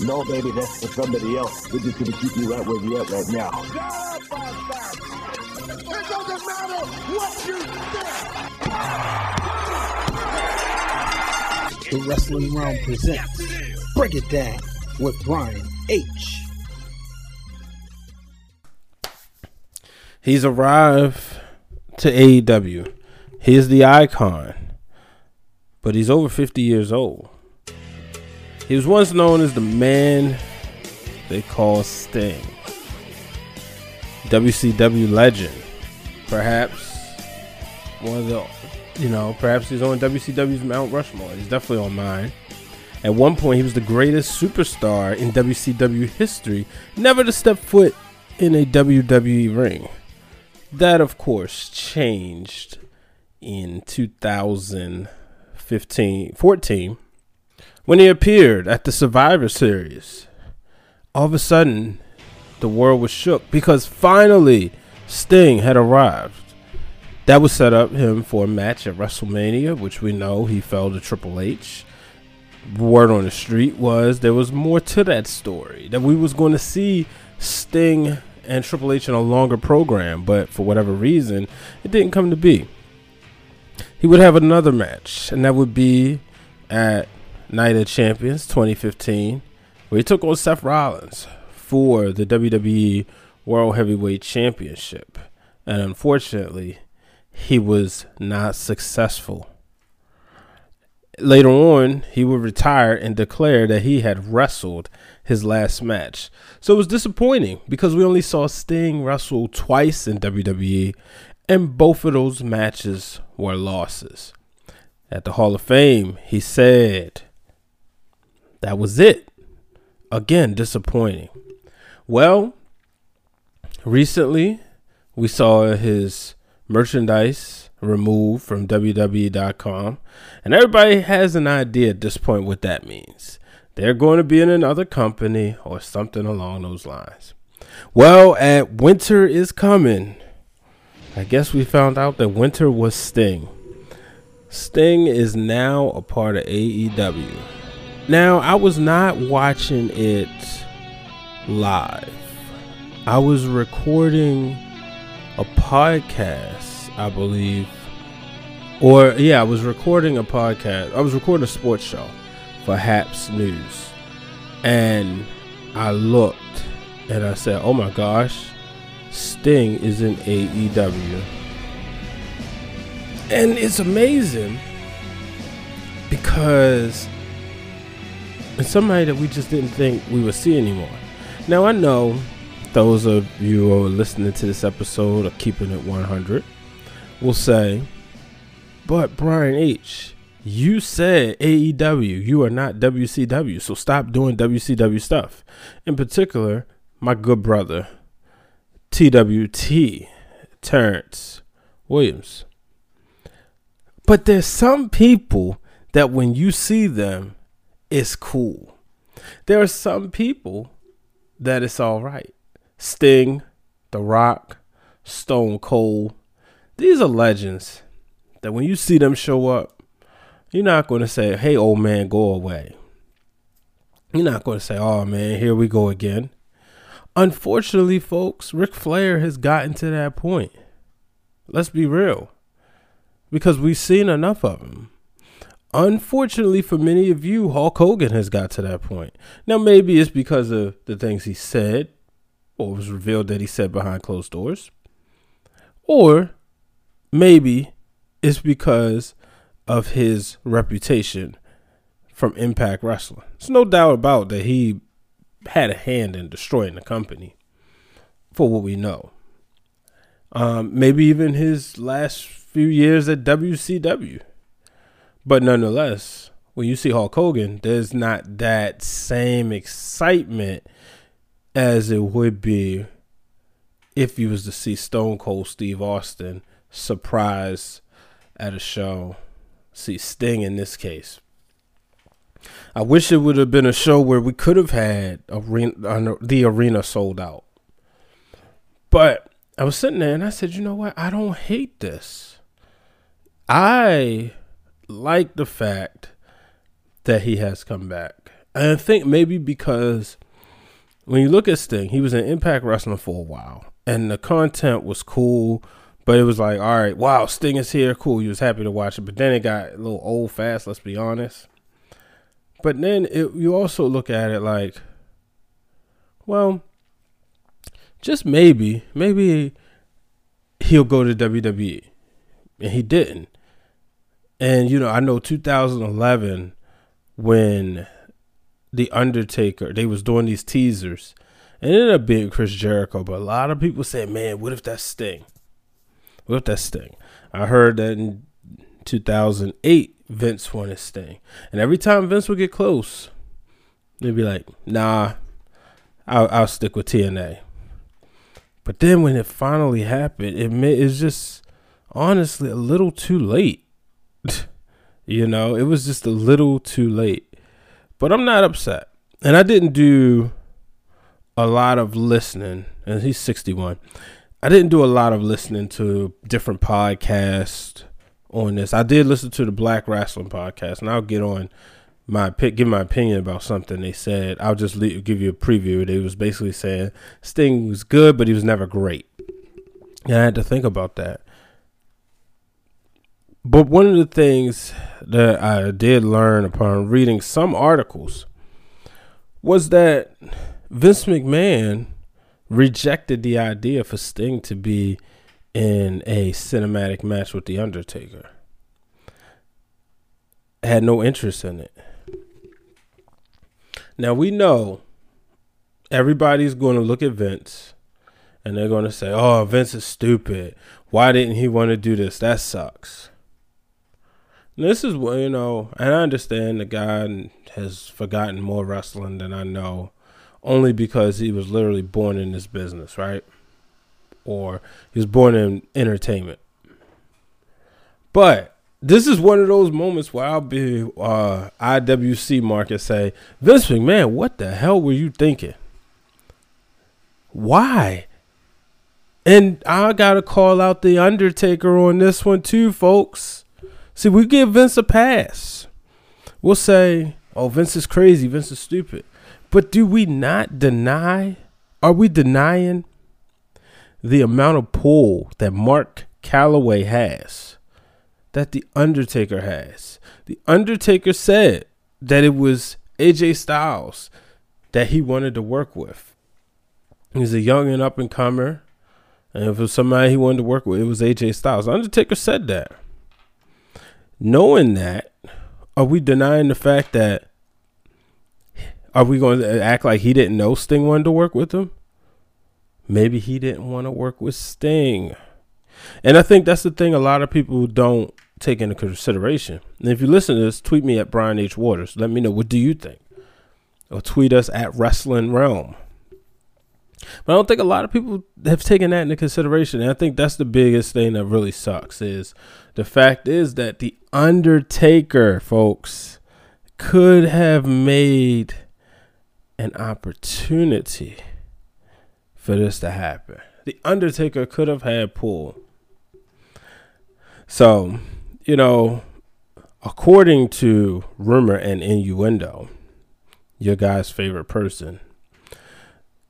No, baby, that's for somebody else. We're just gonna keep you right where you at right now. It doesn't matter what you think. The Wrestling Wrealm presents Break It Down with Brian H. He's arrived to AEW. He's the icon, but he's over 50 years old. He was once known as the man they call Sting. WCW legend. Perhaps one of the, you know, perhaps he's on WCW's Mount Rushmore. He's definitely on mine. At one point, he was the greatest superstar in WCW history, never to step foot in a WWE ring. That, of course, changed in 2015 14 when he appeared at the Survivor Series. All of a sudden, the world was shook because finally Sting had arrived. That would set up him for a match at WrestleMania, which we know he fell to Triple H. Word on the street was there was more to that story, that we was going to see Sting and Triple H in a longer program, but for whatever reason, it didn't come to be. He would have another match, and that would be at Night of Champions 2015, where he took on Seth Rollins for the WWE World Heavyweight Championship. And unfortunately, he was not successful. Later on, he would retire and declare that he had wrestled his last match. So it was disappointing because we only saw Sting wrestle twice in WWE, and both of those matches were losses. At the Hall of Fame, he said, That was it. Again, disappointing. Well, recently we saw his merchandise removed from WWE.com, and everybody has an idea at this point what that means. They're going to be in another company or something along those lines. Well, at Winter is Coming, I guess we found out that Winter was Sting. Sting is now a part of AEW. Now, I was not watching it live. I was recording a podcast, I believe. Or, yeah, I was recording a podcast. I was recording a sports show for Haps News. And I looked and I said, oh my gosh, Sting is in AEW. And it's amazing because it's somebody that we just didn't think we would see anymore. Now, I know those of you who are listening to this episode of Keeping It 100 will say, but Brian H., you said AEW, you are not WCW, so stop doing WCW stuff. In particular, my good brother, TWT, Terrence Williams. But there's some people that when you see them, it's cool. There are some people that it's all right. Sting, The Rock, Stone Cold. These are legends that when you see them show up, you're not going to say, hey, old man, go away. You're not going to say, oh man, here we go again. Unfortunately, folks, Ric Flair has gotten to that point. Let's be real. Because we've seen enough of him. Unfortunately for many of you, Hulk Hogan has got to that point. Now, maybe it's because of the things he said, or was revealed that he said behind closed doors. Or maybe it's because of his reputation from Impact Wrestling. There's no doubt about that he had a hand in destroying the company, for what we know. Um, maybe even his last few years at WCW. But nonetheless, when you see Hulk Hogan, there's not that same excitement as it would be if you was to see Stone Cold Steve Austin surprise at a show. See Sting in this case. I wish it would have been a show where we could have had arena, the arena sold out. But I was sitting there and I said, you know what? I don't hate this. I like the fact that he has come back. And I think maybe because when you look at Sting, he was in Impact Wrestling for a while, and the content was cool, but it was like, all right, wow, Sting is here, cool. You was happy to watch it, but then it got a little old fast. Let's be honest. But then it, you also look at it like, well, just maybe, maybe he'll go to WWE, and he didn't. And you know, I know 2011 when the Undertaker, they was doing these teasers. And it ended up being Chris Jericho, but a lot of people said, man, what if that's Sting? What if that's Sting? I heard that in 2008, Vince wanted Sting. And every time Vince would get close, they'd be like, nah, I'll, I'll stick with TNA. But then when it finally happened, it may, it's just honestly a little too late. You know, it was just a little too late. But I'm not upset. And I didn't do a lot of listening, and he's 61. I didn't do a lot of listening to different podcasts on this. I did listen to the Black Wrestling podcast, and I'll get on my give my opinion about something they said. I'll just leave, give you a preview. They was basically saying Sting was good, but he was never great. And I had to think about that. But one of the things that I did learn upon reading some articles was that Vince McMahon rejected the idea for Sting to be in a cinematic match with The Undertaker. Had no interest in it. Now we know everybody's going to look at Vince and they're going to say, oh, Vince is stupid. Why didn't he want to do this? That sucks. This is what you know, and I understand the guy has forgotten more wrestling than I know, only because he was literally born in this business, right? Or he was born in entertainment. But this is one of those moments where I'll be uh, IWC market say, Vince McMahon, what the hell were you thinking? Why? And I gotta call out the Undertaker on this one too, folks. See, we give Vince a pass. We'll say, oh, Vince is crazy, Vince is stupid. But do we not deny, are we denying the amount of pull that Mark Calaway has, that The Undertaker has? The Undertaker said that it was AJ Styles that he wanted to work with. He's a young and up and comer. And if it was somebody he wanted to work with, it was AJ Styles. Undertaker said that knowing that, are we denying the fact that are we going to act like he didn't know Sting wanted to work with him? Maybe he didn't want to work with Sting. And I think that's the thing a lot of people don't take into consideration. And if you listen to this, tweet me at Brian H. Waters. Let me know what do you think. Or tweet us at Wrestling Wrealm. But I don't think a lot of people have taken that into consideration. And I think that's the biggest thing that really sucks is the fact is that the Undertaker, folks, could have made an opportunity for this to happen. The Undertaker could have had pull. So, you know, according to rumor and innuendo, your guy's favorite person,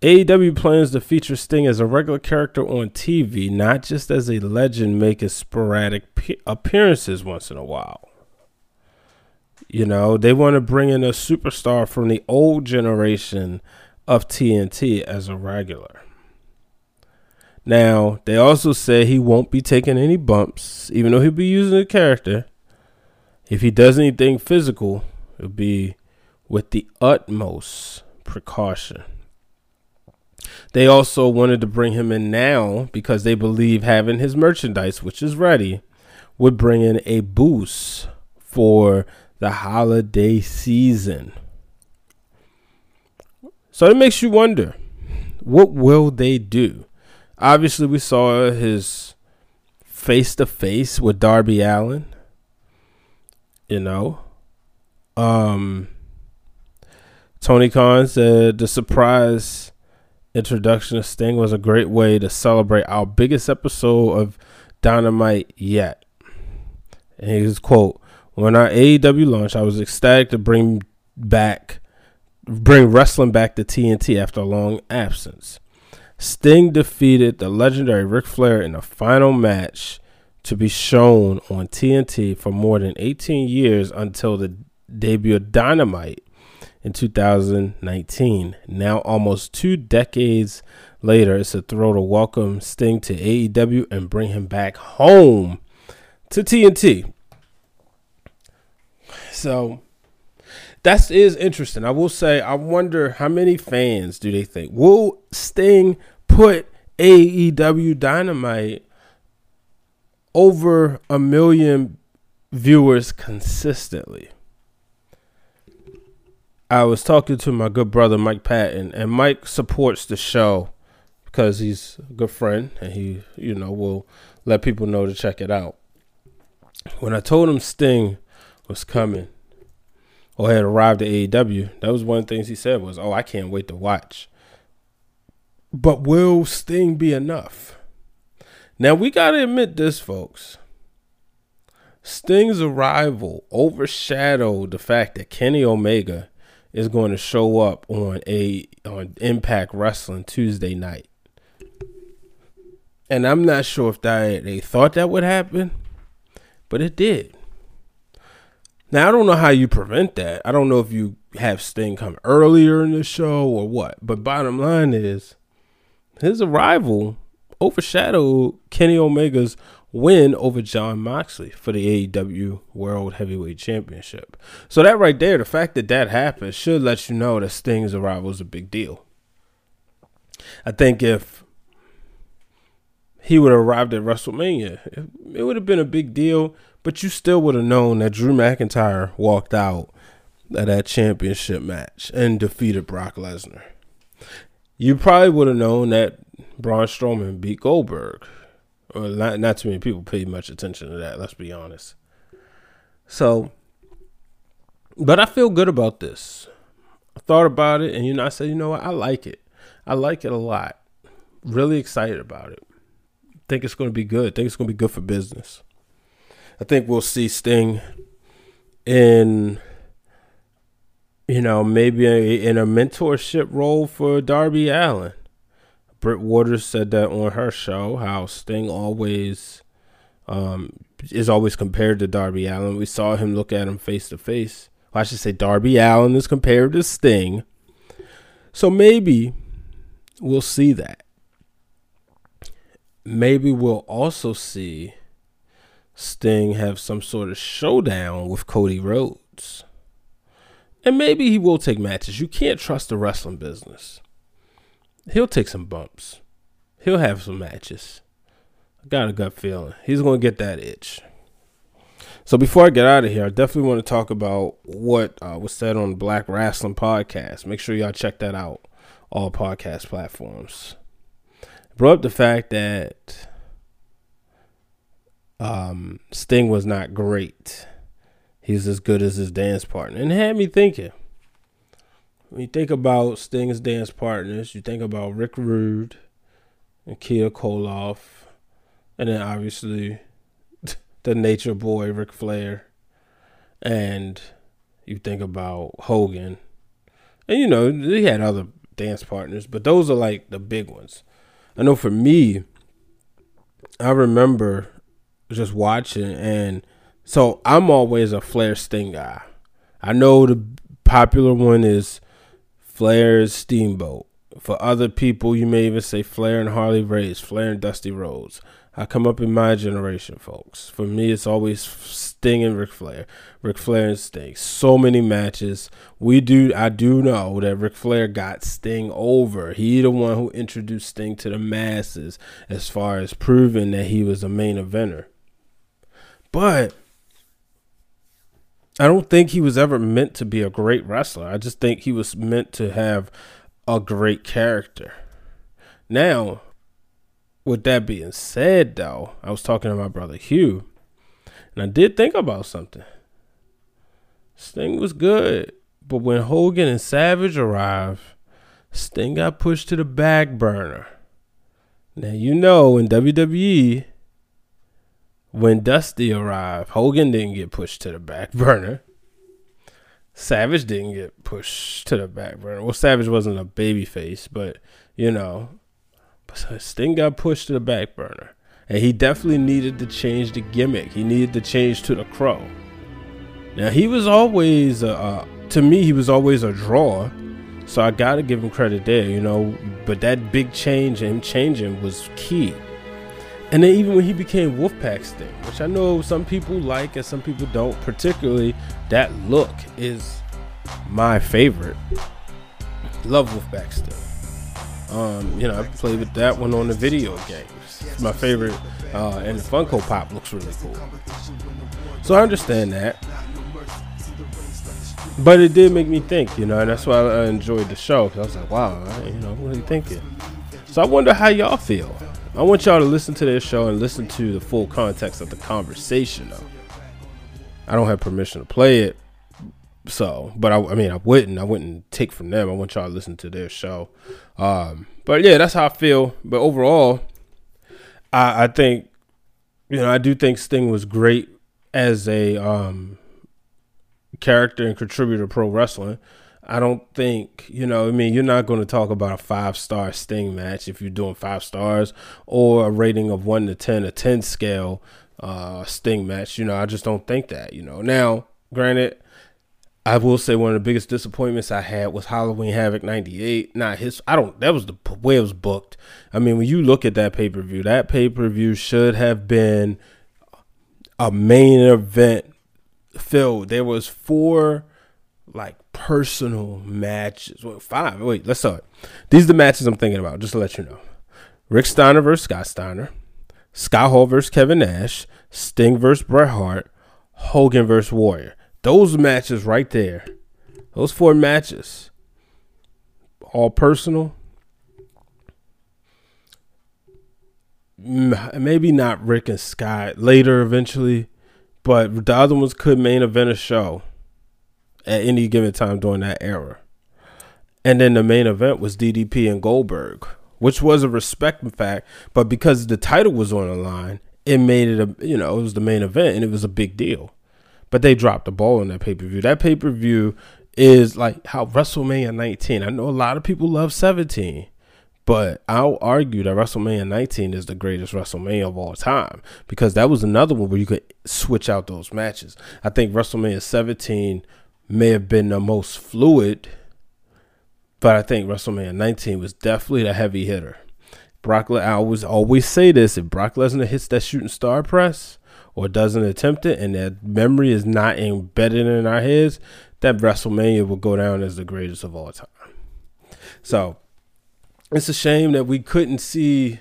AEW plans to feature Sting as a regular character on TV, not just as a legend making sporadic appearances once in a while. You know, they want to bring in a superstar from the old generation of TNT as a regular. Now, they also say he won't be taking any bumps, even though he'll be using the character. If he does anything physical, it'll be with the utmost precaution. They also wanted to bring him in now because they believe having his merchandise, which is ready, would bring in a boost for the holiday season. So it makes you wonder what will they do? Obviously, we saw his face to face with Darby Allin. You know, um, Tony Khan said the surprise introduction of Sting was a great way to celebrate our biggest episode of Dynamite yet. And his quote, when our AEW launched, I was ecstatic to bring back bring wrestling back to TNT after a long absence. Sting defeated the legendary Ric Flair in a final match to be shown on TNT for more than 18 years until the debut of Dynamite in 2019. Now, almost two decades later, it's a thrill to welcome Sting to AEW and bring him back home to TNT. So that is interesting. I will say, I wonder how many fans do they think will Sting put AEW Dynamite over a million viewers consistently? I was talking to my good brother Mike Patton, and Mike supports the show because he's a good friend and he, you know, will let people know to check it out. When I told him Sting was coming or had arrived at AEW, that was one of the things he said was, "Oh, I can't wait to watch." But will Sting be enough? Now we got to admit this, folks. Sting's arrival overshadowed the fact that Kenny Omega is going to show up on a on Impact Wrestling Tuesday night. And I'm not sure if that they thought that would happen, but it did. Now I don't know how you prevent that. I don't know if you have Sting come earlier in the show or what. But bottom line is his arrival overshadowed Kenny Omega's win over Jon Moxley for the AEW World Heavyweight Championship. So that right there, the fact that that happened should let you know that Sting's arrival is a big deal. I think if he would have arrived at WrestleMania, it would have been a big deal, but you still would have known that Drew McIntyre walked out of that championship match and defeated Brock Lesnar. You probably would have known that Braun Strowman beat Goldberg not not too many people pay much attention to that. Let's be honest. So, but I feel good about this. I thought about it, and you know, I said, you know what, I like it. I like it a lot. Really excited about it. Think it's going to be good. Think it's going to be good for business. I think we'll see Sting in, you know, maybe a, in a mentorship role for Darby Allin. Britt Waters said that on her show, how Sting always um, is always compared to Darby Allin. We saw him look at him face to face. I should say Darby Allin is compared to Sting. So maybe we'll see that. Maybe we'll also see Sting have some sort of showdown with Cody Rhodes. And maybe he will take matches. You can't trust the wrestling business he'll take some bumps. He'll have some matches. I got a gut feeling he's going to get that itch. So before I get out of here, I definitely want to talk about what uh, was said on Black Wrestling Podcast. Make sure y'all check that out, all podcast platforms. brought up the fact that um, Sting was not great. He's as good as his dance partner, and it had me thinking when you think about Sting's dance partners, you think about Rick Rude and Kia Koloff, and then obviously the Nature Boy Ric Flair, and you think about Hogan, and you know he had other dance partners, but those are like the big ones. I know for me, I remember just watching, and so I'm always a Flair Sting guy. I know the popular one is Flair's Steamboat. For other people, you may even say Flair and Harley Race, Flair and Dusty Rhodes. I come up in my generation, folks. For me, it's always Sting and Ric Flair, Ric Flair and Sting. So many matches. We do. I do know that Ric Flair got Sting over. He the one who introduced Sting to the masses, as far as proving that he was a main eventer. But I don't think he was ever meant to be a great wrestler. I just think he was meant to have a great character. Now, with that being said, though, I was talking to my brother Hugh, and I did think about something. Sting was good, but when Hogan and Savage arrived, Sting got pushed to the back burner. Now, you know, in WWE, when Dusty arrived, Hogan didn't get pushed to the back burner. Savage didn't get pushed to the back burner. Well, Savage wasn't a baby face, but you know, Sting got pushed to the back burner. And he definitely needed to change the gimmick. He needed to change to the crow. Now he was always, uh, to me, he was always a draw. So I gotta give him credit there, you know. But that big change, him changing, was key. And then even when he became Wolfpac's Sting, which I know some people like and some people don't, particularly that look is my favorite. Love Wolfpack Sting. Um, you know, I played with that one on the video games. It's my favorite, uh, and the Funko Pop looks really cool. So I understand that. But it did make me think, you know, and that's why I enjoyed the show. Cause I was like, wow, you know, what are you thinking? So I wonder how y'all feel. I want y'all to listen to this show and listen to the full context of the conversation, though. I don't have permission to play it, so, but I, I mean, I wouldn't, I wouldn't take from them. I want y'all to listen to their show. Um, but yeah, that's how I feel. But overall, I, I think, you know, I do think Sting was great as a um, character and contributor to pro wrestling. I don't think, you know, I mean, you're not going to talk about a five star Sting match if you're doing five stars or a rating of one to 10, a 10 scale uh, Sting match. You know, I just don't think that, you know. Now, granted, I will say one of the biggest disappointments I had was Halloween Havoc 98. Not his, I don't, that was the way it was booked. I mean, when you look at that pay per view, that pay per view should have been a main event filled. There was four like personal matches. Well, five. Wait, let's start. These are the matches I'm thinking about, just to let you know. Rick Steiner versus Scott Steiner, Scott Hall versus Kevin Nash, Sting versus Bret Hart, Hogan versus Warrior. Those matches right there. Those four matches. All personal. Maybe not Rick and Scott later eventually, but the other ones could main event a show at any given time during that era. And then the main event was DDP and Goldberg, which was a respect fact, but because the title was on the line, it made it a you know, it was the main event and it was a big deal. But they dropped the ball on that pay-per-view. That pay-per-view is like how WrestleMania 19. I know a lot of people love 17. But I'll argue that WrestleMania 19 is the greatest WrestleMania of all time because that was another one where you could switch out those matches. I think WrestleMania 17 may have been the most fluid, but I think WrestleMania 19 was definitely the heavy hitter. Brock, I always always say this: if Brock Lesnar hits that shooting star press or doesn't attempt it, and that memory is not embedded in our heads, that WrestleMania will go down as the greatest of all time. So it's a shame that we couldn't see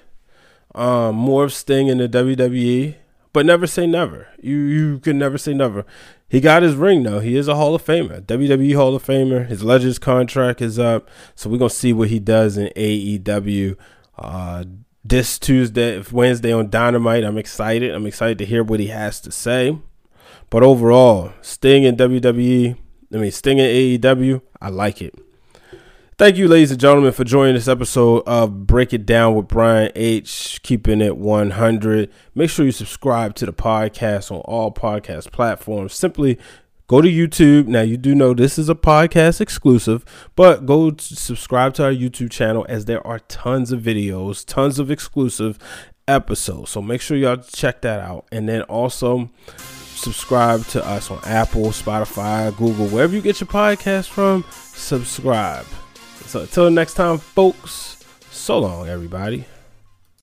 um, more of Sting in the WWE, but never say never. You you can never say never. He got his ring though. He is a Hall of Famer, WWE Hall of Famer. His Legends contract is up, so we're gonna see what he does in AEW. Uh, this Tuesday, Wednesday on Dynamite. I'm excited. I'm excited to hear what he has to say. But overall, Sting in WWE, I mean Sting in AEW, I like it. Thank you, ladies and gentlemen, for joining this episode of Break It Down with Brian H. Keeping it 100. Make sure you subscribe to the podcast on all podcast platforms. Simply go to YouTube. Now, you do know this is a podcast exclusive, but go subscribe to our YouTube channel as there are tons of videos, tons of exclusive episodes. So make sure y'all check that out. And then also subscribe to us on Apple, Spotify, Google, wherever you get your podcast from. Subscribe. So until next time, folks, so long, everybody.